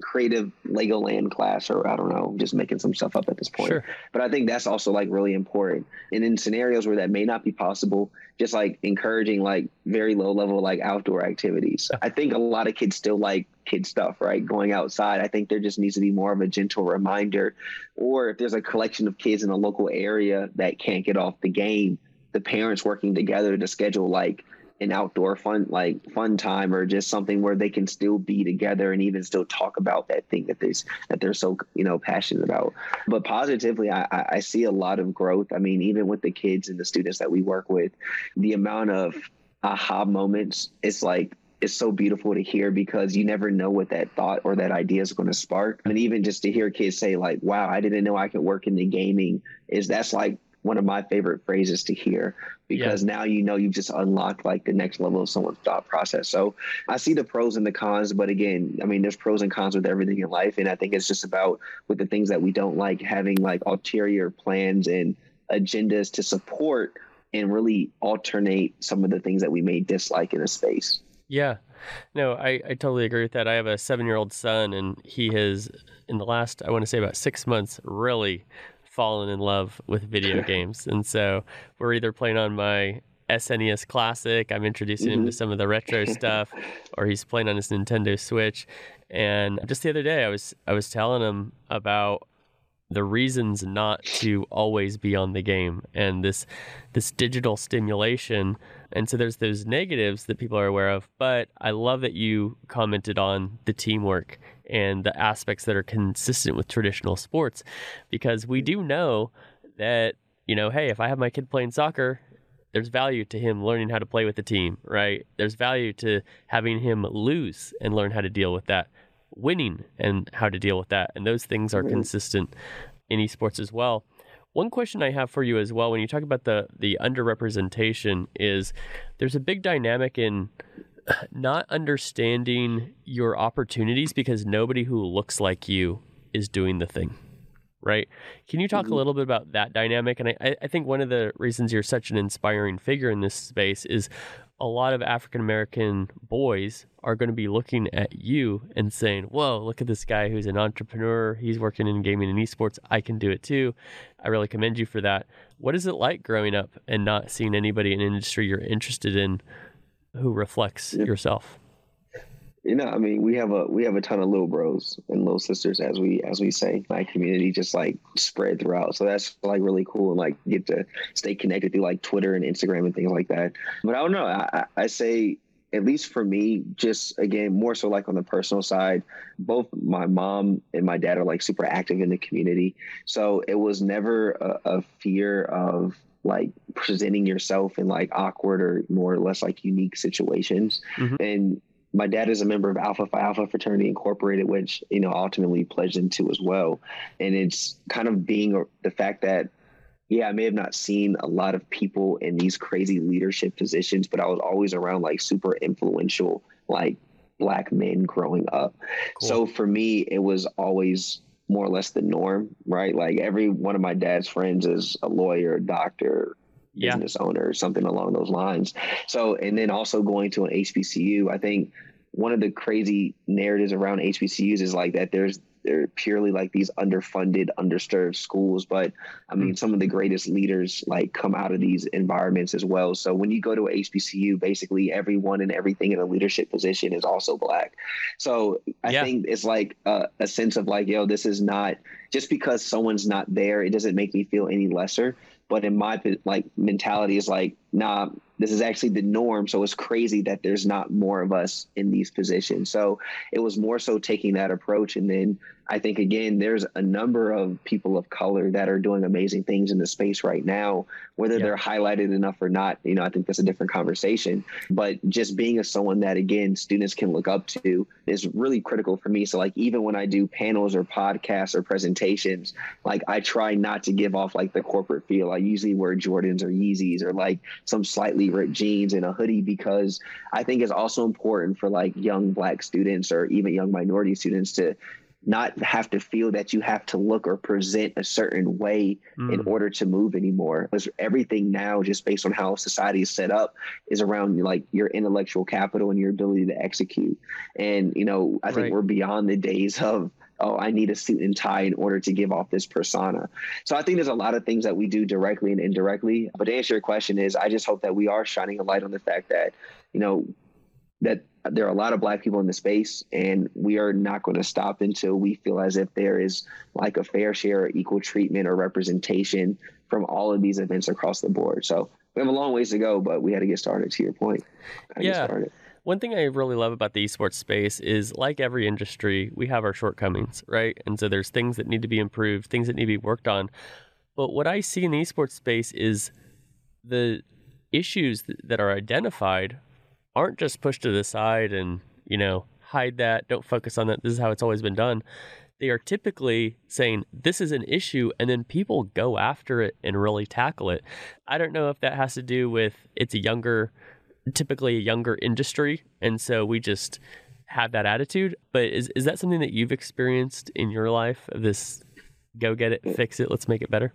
Speaker 2: creative Legoland class or I don't know, just making some stuff up at this point. Sure. But I think that's also like really important. And in scenarios where that may not be possible, just like encouraging like very low level like outdoor activities. I think a lot of kids still like kid stuff, right? Going outside. I think there just needs to be more of a gentle reminder. Or if there's a collection of kids in a local area that can't get off the game, the parents working together to schedule like an outdoor fun like fun time or just something where they can still be together and even still talk about that thing that they that they're so you know passionate about but positively I, I see a lot of growth i mean even with the kids and the students that we work with the amount of aha moments it's like it's so beautiful to hear because you never know what that thought or that idea is going to spark. And even just to hear kids say like, "Wow, I didn't know I could work in the gaming," is that's like one of my favorite phrases to hear because yeah. now you know you've just unlocked like the next level of someone's thought process. So I see the pros and the cons, but again, I mean, there's pros and cons with everything in life. And I think it's just about with the things that we don't like having like ulterior plans and agendas to support and really alternate some of the things that we may dislike in a space.
Speaker 1: Yeah. No, I, I totally agree with that. I have a seven year old son, and he has, in the last, I want to say about six months, really fallen in love with video games. And so we're either playing on my SNES Classic, I'm introducing mm-hmm. him to mm-hmm. some of the retro stuff, or he's playing on his Nintendo Switch. And just the other day I was I was telling him about the reasons not to always be on the game and this this digital stimulation. And so there's those negatives that people are aware of but i love that you commented on the teamwork and the aspects that are consistent with traditional sports because we do know that you know hey if i have my kid playing soccer there's value to him learning how to play with the team right? There's value to having him lose and learn how to deal with that winning and how to deal with that. And those things are consistent in esports as well. One question I have for you as well, when you talk about the the underrepresentation, is there's a big dynamic in not understanding your opportunities because nobody who looks like you is doing the thing right? Can you talk mm-hmm. a little bit about that dynamic? And I, I think one of the reasons you're such an inspiring figure in this space is a lot of African American boys are going to be looking at you and saying, Whoa, look at this guy who's an entrepreneur. He's working in gaming and esports. I can do it too. I really commend you for that. What is it like growing up and not seeing anybody in an industry you're interested in who reflects yeah. yourself?
Speaker 2: You know, I mean, we have a we have a ton of little bros and little sisters, as we as we say. My community just like spread throughout, so that's like really cool and like get to stay connected through like Twitter and Instagram and things like that. But I don't know. I, I say at least for me, just again, more so like on the personal side, both my mom and my dad are like super active in the community. So it was never a, a fear of like presenting yourself in like awkward or more or less like unique situations. Mm-hmm. And my dad is a member of Alpha Phi Alpha Fraternity Incorporated, which you know ultimately pledged into as well. And it's kind of being the fact that yeah, I may have not seen a lot of people in these crazy leadership positions, but I was always around like super influential, like black men growing up. Cool. So for me, it was always more or less the norm, right? Like every one of my dad's friends is a lawyer, a doctor, yeah. business owner, or something along those lines. So, and then also going to an HBCU, I think one of the crazy narratives around HBCUs is like that there's they're purely like these underfunded, underserved schools. But I mean, mm. some of the greatest leaders like come out of these environments as well. So when you go to HBCU, basically everyone and everything in a leadership position is also black. So I yeah. think it's like a, a sense of like, yo, this is not just because someone's not there, it doesn't make me feel any lesser. But in my like mentality is like, nah, this is actually the norm. So it's crazy that there's not more of us in these positions. So it was more so taking that approach. And then I think, again, there's a number of people of color that are doing amazing things in the space right now, whether they're highlighted enough or not. You know, I think that's a different conversation. But just being a someone that, again, students can look up to is really critical for me. So, like, even when I do panels or podcasts or presentations, like, I try not to give off like the corporate feel. I usually wear Jordans or Yeezys or like some slightly ripped jeans and a hoodie because I think it's also important for like young black students or even young minority students to not have to feel that you have to look or present a certain way mm. in order to move anymore. Because everything now, just based on how society is set up, is around like your intellectual capital and your ability to execute. And you know, I think right. we're beyond the days of oh, I need a suit and tie in order to give off this persona. So I think there's a lot of things that we do directly and indirectly. But to answer your question is I just hope that we are shining a light on the fact that, you know, that there are a lot of black people in the space and we are not going to stop until we feel as if there is like a fair share or equal treatment or representation from all of these events across the board. So we have a long ways to go, but we had to get started to your point.
Speaker 1: Yeah one thing I really love about the esports space is like every industry, we have our shortcomings, right? And so there's things that need to be improved, things that need to be worked on. But what I see in the esports space is the issues that are identified aren't just pushed to the side and, you know, hide that, don't focus on that. This is how it's always been done. They are typically saying this is an issue and then people go after it and really tackle it. I don't know if that has to do with it's a younger typically a younger industry, and so we just have that attitude. But is is that something that you've experienced in your life? This go get it, fix it, let's make it better.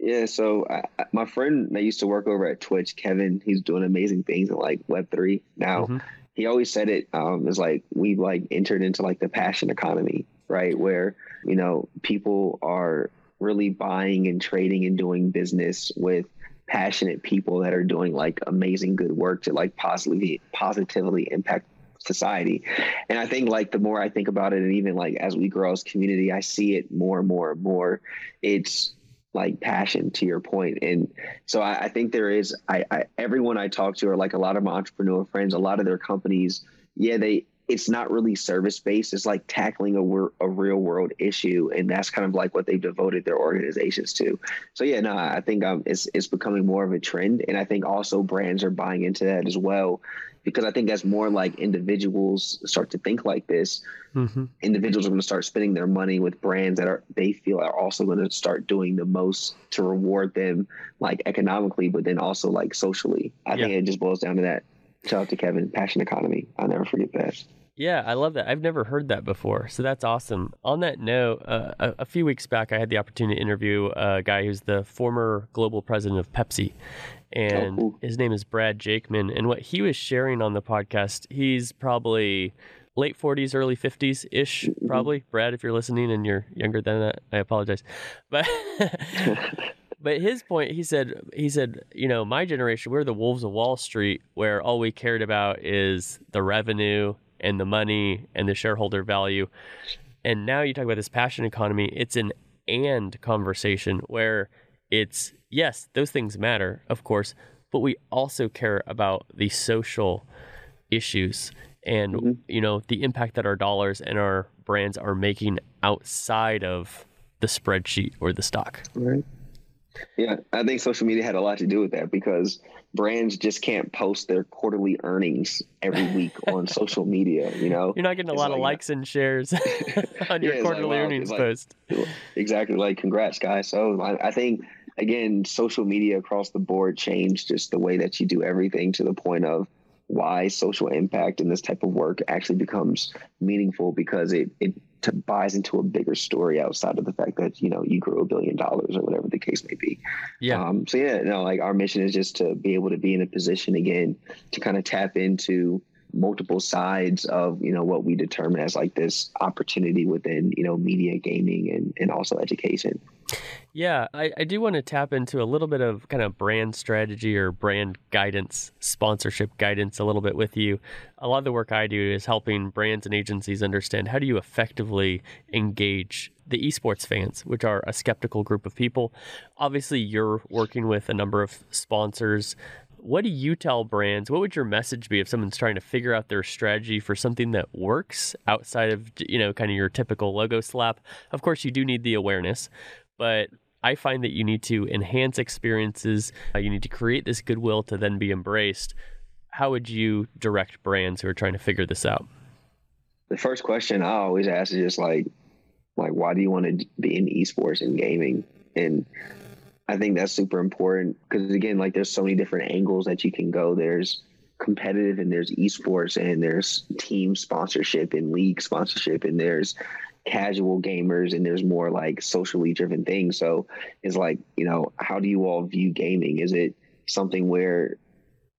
Speaker 2: Yeah, so I, my friend that used to work over at Twitch, Kevin, he's doing amazing things in like Web three now. Mm-hmm. He always said it um, is like we like entered into like the passion economy, right? Where you know people are really buying and trading and doing business with passionate people that are doing like amazing good work to like positively positively impact society. And I think like the more I think about it and even like as we grow as Cxmmunity, I see it more and more and more. It's like passion to your point. And so I, I think there is I, I everyone I talk to or like a lot of my entrepreneur friends, a lot of their companies, yeah, they it's not really service based. It's like tackling a, a real world issue, and that's kind of like what they've devoted their organizations to. So yeah, no, I think um, it's it's becoming more of a trend, and I think also brands are buying into that as well, because I think as more like individuals start to think like this, mm-hmm. individuals are going to start spending their money with brands that are they feel are also going to start doing the most to reward them, like economically, but then also like socially. I yeah. think it just boils down to that. Shout out to Kevin, Passion Economy. I'll never forget that.
Speaker 1: Yeah, I love that. I've never heard that before. So that's awesome. On that note, uh, a, a, few weeks back, I had the opportunity to interview a guy who's the former global president of Pepsi. And oh, cool. his name is Brad Jakeman. And what he was sharing on the podcast, he's probably late 40s, early 50s ish, mm-hmm. probably. Brad, if you're listening and you're younger than that, I apologize. But. but his point he said he said you know my generation we're the wolves of wall street where all we cared about is the revenue and the money and the shareholder value. And now you talk about this passion economy, it's an and conversation where it's yes, those things matter, of course, but we also care about the social issues and mm-hmm. you know the impact that our dollars and our brands are making outside of the spreadsheet or the stock.
Speaker 2: Right. Yeah, I think social media had a lot to do with that because brands just can't post their quarterly earnings every week on social media. You know,
Speaker 1: you're not getting a it's lot like, of likes and shares on your yeah, quarterly like, wow, earnings like, post.
Speaker 2: Exactly. Like, congrats, guys. So I, I think again, social media across the board changed just the way that you do everything to the point of why social impact and this type of work actually becomes meaningful because it it to buys into a bigger story outside of the fact that you know you grew a billion dollars or whatever the case may be.
Speaker 1: Yeah.
Speaker 2: Um, so yeah, no, like our mission is just to be able to be in a position again to kind of tap into multiple sides of you know what we determine as like this opportunity within you know media gaming and, and also education
Speaker 1: yeah I, I do want to tap into a little bit of kind of brand strategy or brand guidance sponsorship guidance a little bit with you a lot of the work i do is helping brands and agencies understand how do you effectively engage the esports fans, which are a skeptical group of people. Obviously, you're working with a number of sponsors what do you tell brands? What would your message be if someone's trying to figure out their strategy for something that works outside of, you know, kind of your typical logo slap? Of course, you do need the awareness, but I find that you need to enhance experiences. Uh, you need to create this goodwill to then be embraced. How would you direct brands who are trying to figure this out?
Speaker 2: The first question I always ask is just like, like, why do you want to be in esports and gaming? And I think that's super important because again, like there's so many different angles that you can go. There's competitive and there's esports and there's team sponsorship and league sponsorship and there's casual gamers and there's more like socially driven things. So it's like, you know, how do you all view gaming? Is it something where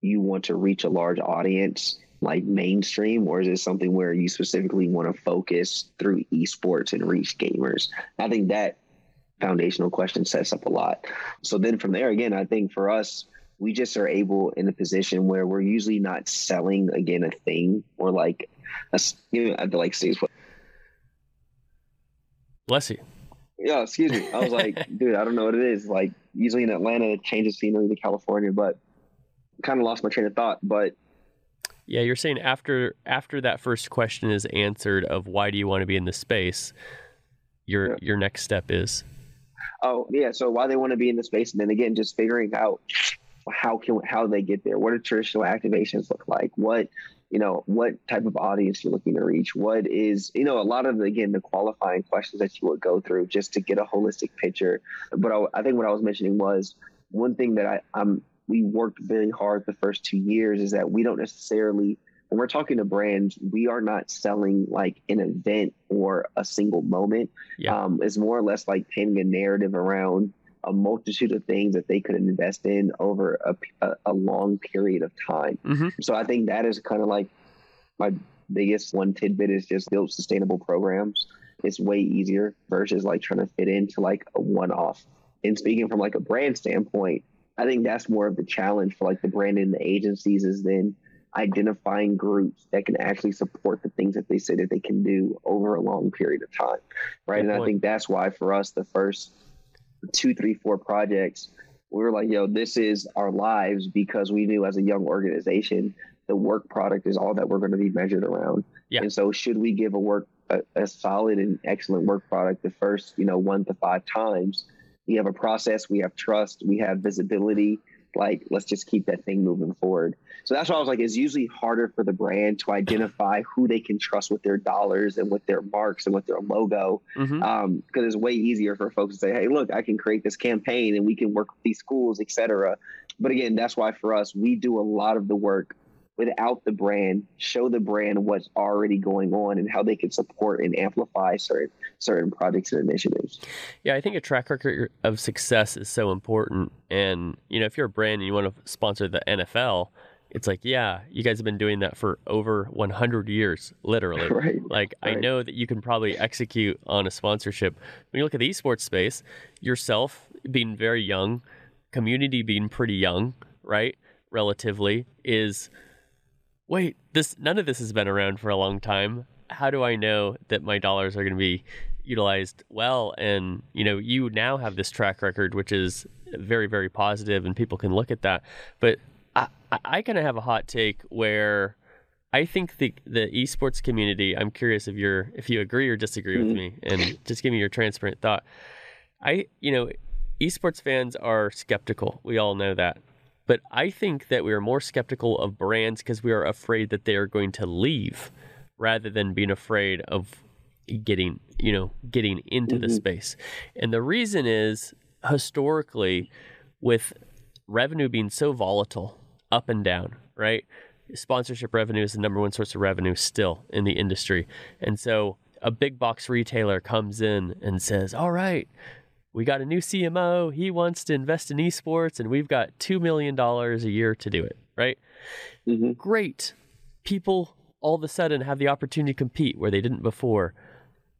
Speaker 2: you want to reach a large audience like mainstream or is it something where you specifically want to focus through esports and reach gamers? I think that foundational question sets up a lot. So then from there, again, I think for us, we just are able in a position where we're usually not selling again a thing or like a you know I like say
Speaker 1: Bless you.
Speaker 2: Yeah, excuse me. I was like, dude, I don't know what it is. Like usually in Atlanta, it changes scenery to California, but kind of lost my train of thought. But
Speaker 1: yeah, you're saying after after that first question is answered of why do you want to be in this space, your yeah. your next step is
Speaker 2: oh yeah, so why they want to be in the space, and then again, just figuring out how can how they get there. What do traditional activations look like? What you know, what type of audience you're looking to reach? What is you know a lot of the, again the qualifying questions that you would go through just to get a holistic picture. But I, I think what I was mentioning was one thing that I, I'm we worked very hard the first two years is that we don't necessarily when we're talking to brands, we are not selling like an event or a single moment. Yeah. Um, it's more or less like painting a narrative around a multitude of things that they could invest in over a, a, a long period of time. Mm-hmm. So I think that is kind of like my biggest one tidbit is just build sustainable programs. It's way easier versus like trying to fit into like a one off. And speaking from like a brand standpoint, I think that's more of the challenge for like the brand and the agencies is then identifying groups that can actually support the things that they say that they can do over a long period of time. Right. Good and point. I think that's why for us, the first two, three, four projects, we were like, yo, this is our lives because we knew as a young organization, the work product is all that we're going to be measured around. Yeah. And so should we give a work, a, a solid and excellent work product the first, you know, one to five times, we have a process, we have trust, we have visibility, like let's just keep that thing moving forward. So that's why i was like it's usually harder for the brand to identify who they can trust with their dollars and with their marks and with their logo. Because mm-hmm. um, it's way easier for folks to say hey look i can create this campaign and we can work with these schools etc but again that's why for us we do a lot of the work without the brand, show the brand what's already going on and how they can support and amplify certain certain projects and initiatives.
Speaker 1: Yeah, I think a track record of success is so important. And you know, if you're a brand and you want to sponsor the NFL, it's like, yeah, you guys have been doing that for over 100 years, literally.
Speaker 2: right.
Speaker 1: Like,
Speaker 2: right.
Speaker 1: I know that you can probably execute on a sponsorship. When you look at the esports space, yourself being very young, Cxmmunity being pretty young, right? Relatively, is wait, this none of this has been around for a long time. How do I know that my dollars are going to be utilized well? And you know, you now have this track record, which is very, very positive, and people can look at that. But I, I kind of have a hot take where I think the the esports community. I'm curious if you're if you agree or disagree mm-hmm. with me, and just give me your transparent thought. I you know, esports fans are skeptical. We all know that, but I think that we are more skeptical of brands because we are afraid that they are going to leave, rather than being afraid of getting you know getting into mm-hmm. the space. And the reason is historically, with revenue being so volatile, up and down, right? sponsorship revenue is the number one source of revenue still in the industry. And so a big box retailer comes in and says, All right, we got a new CMO. He wants to invest in esports, and we've got $2 million a year to do it, right? Mm-hmm. Great. People all of a sudden have the opportunity to compete where they didn't before.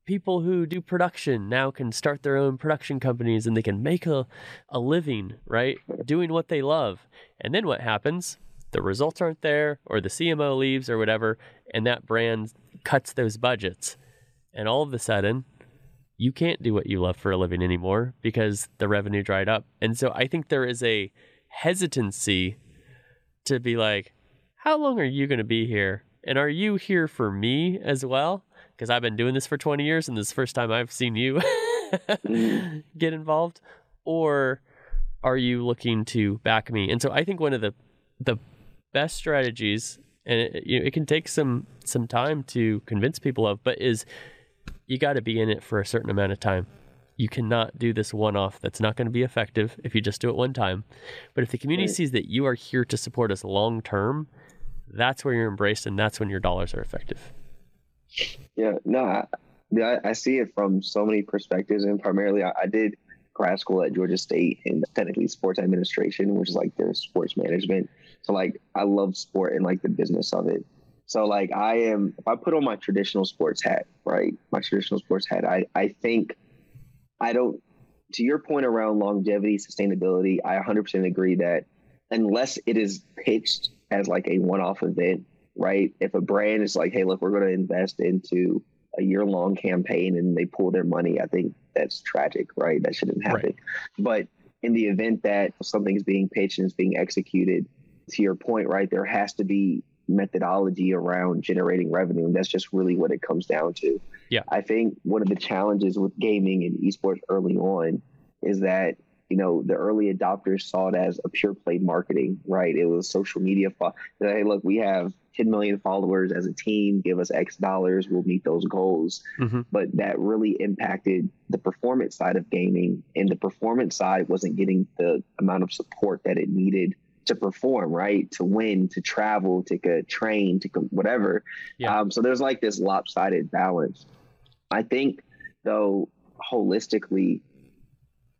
Speaker 1: People who do production now can start their own production companies and they can make a, a living, right? Doing what they love. And then what happens? the results aren't there or the CMO leaves or whatever, and that brand cuts those budgets. And all of a sudden, you can't do what you love for a living anymore because the revenue dried up. And so I think there is a hesitancy to be like, how long are you going to be here? And are you here for me as well? Because I've been doing this for 20 years and this is the first time I've seen you get involved. Or are you looking to back me? And so I think one of the the best strategies, and it, you know, it can take some some time to convince people of, but is you got to be in it for a certain amount of time. You cannot do this one off. That's not going to be effective if you just do it one time. But if the community sees that you are here to support us long term, that's where you're embraced, and that's when your dollars are effective.
Speaker 2: Yeah, no, I, I see it from so many perspectives, and primarily I, I did grad school at Georgia State in technically sports administration, which is like their sports management. So like I love sport and like the business of it. So like I am if I put on my traditional sports hat, right? My traditional sports hat, I, I think I don't to your point around longevity, sustainability, I 100% agree that unless it is pitched as like a one-off event, right? If a brand is like, "Hey, look, we're going to invest into a year-long campaign," and they pull their money, I think that's tragic, right? That shouldn't happen. Right. But in the event that something is being pitched and is being executed, to your point, right, there has to be methodology around generating revenue. And that's just really what it comes down to.
Speaker 1: Yeah.
Speaker 2: I think one of the challenges with gaming and esports early on is that, you know, the early adopters saw it as a pure play marketing, right? It was social media. Fo- hey, look, we have 10 million followers as a team, give us X dollars, we'll meet those goals. Mm-hmm. But that really impacted the performance side of gaming. And the performance side wasn't getting the amount of support that it needed to perform, right? To win, to travel, to train, to whatever. Yeah. Um, so there's like this lopsided balance. I think, though, holistically,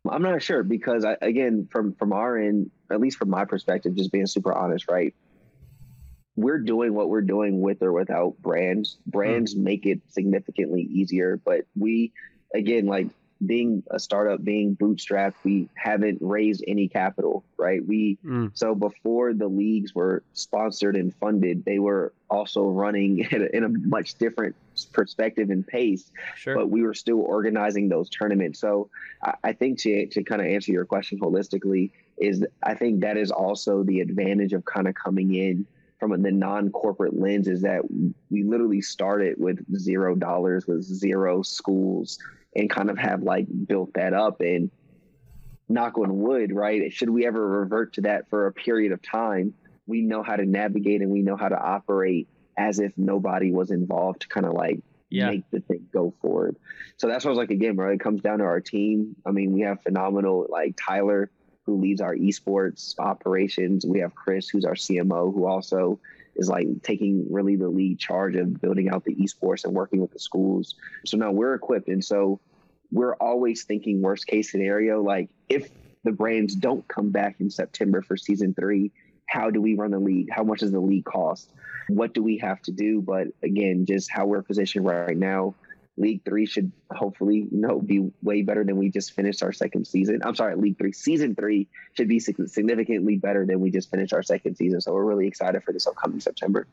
Speaker 2: I'm not sure because I, again, from from our end, at least from my perspective, just being super honest, right? We're doing what we're doing with or without brands. Brands mm. make it significantly easier, but we, again, like being a startup, being bootstrapped, we haven't raised any capital, right? We mm. so before the leagues were sponsored and funded, they were also running in a, in a much different perspective and pace. Sure. But we were still organizing those tournaments. So I, I think to to kind of answer your question holistically is I think that is also the advantage of kind of coming in from the non-corporate lens is that we literally started with zero dollars with zero schools and kind of have like built that up and knock on wood, right? Should we ever revert to that for a period of time, we know how to navigate and we know how to operate as if nobody was involved to kind of like yeah. make the thing go forward. So that's what I was like again, right? It comes down to our team. I mean, we have phenomenal like Tyler who leads our esports operations. We have Chris who's our CMO who also is like taking really the lead charge of building out the esports and working with the schools. So now we're equipped. And so we're always thinking worst case scenario. Like if the brands don't come back in September for season three, how do we run the league? How much does the league cost? What do we have to do? But again, just how we're positioned right now, League Three should hopefully, you know, be way better than we just finished our second season. I'm sorry, League Three, Season Three should be significantly better than we just finished our second season. So we're really excited for this upcoming September.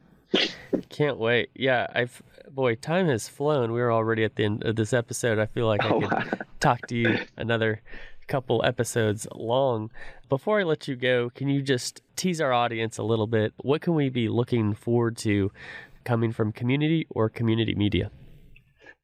Speaker 1: Can't wait. Yeah, I've boy, time has flown. We're already at the end of this episode. I feel like I oh, could talk to you another couple episodes long. Before I let you go, can you just tease our audience a little bit? What can we be looking forward to coming from Cxmmunity or Cxmmunity media?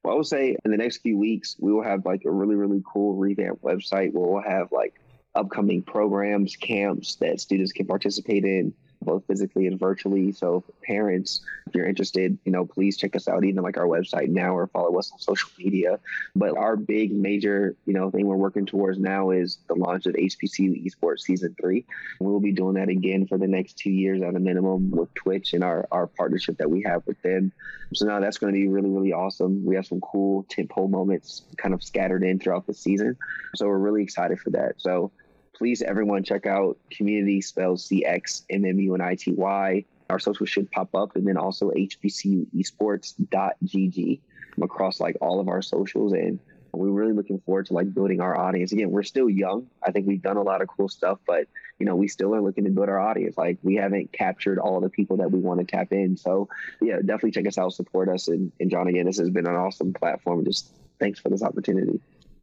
Speaker 2: Well, I would say in the next few weeks, we will have like a really, really cool revamped website where we'll have like upcoming programs, camps that students can participate in both physically and virtually. So parents, if you're interested, you know, please check us out, even like our website now or follow us on social media. But our big major, you know, thing we're working towards now is the launch of HPC Esports Season 3. We'll be doing that again for the next two years at a minimum with Twitch and our, our partnership that we have with them. So now that's going to be really, really awesome. We have some cool tentpole moments kind of scattered in throughout the season. So we're really excited for that. So please everyone check out Cxmmunity spells c-x-m-m-u-n-i-t-y our social should pop up and then also hbcuesports.gg across like all of our socials and we're really looking forward to like building our audience. Again we're still young. I think we've done a lot of cool stuff but you know we still are looking to build our audience. Like we haven't captured all the people that we want to tap in. So yeah definitely check us out support us and, and john again this has been an awesome platform. Just thanks for this opportunity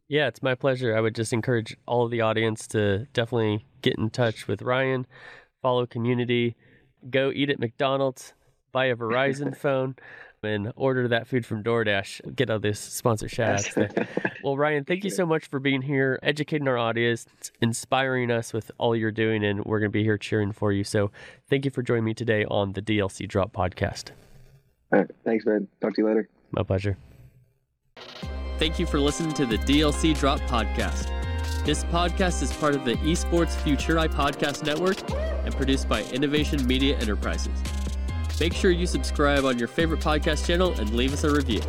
Speaker 1: yeah, it's my pleasure. I would just encourage all of the audience to definitely get in touch with Ryan, follow Cxmmunity, go eat at McDonald's, buy a Verizon phone, and order that food from DoorDash. Get all this sponsor shout well, Ryan, thank you so much for being here, educating our audience, inspiring us with all you're doing, and we're going to be here cheering for you. So thank you for joining me today on the DLC Drop podcast.
Speaker 2: All right. Thanks, man. Talk to you later.
Speaker 1: My pleasure. Thank you for listening to the DLC Drop Podcast. This podcast is part of the Esports Futuri Podcast Network and produced by Innovation Media Enterprises. Make sure you subscribe on your favorite podcast channel and leave us a review.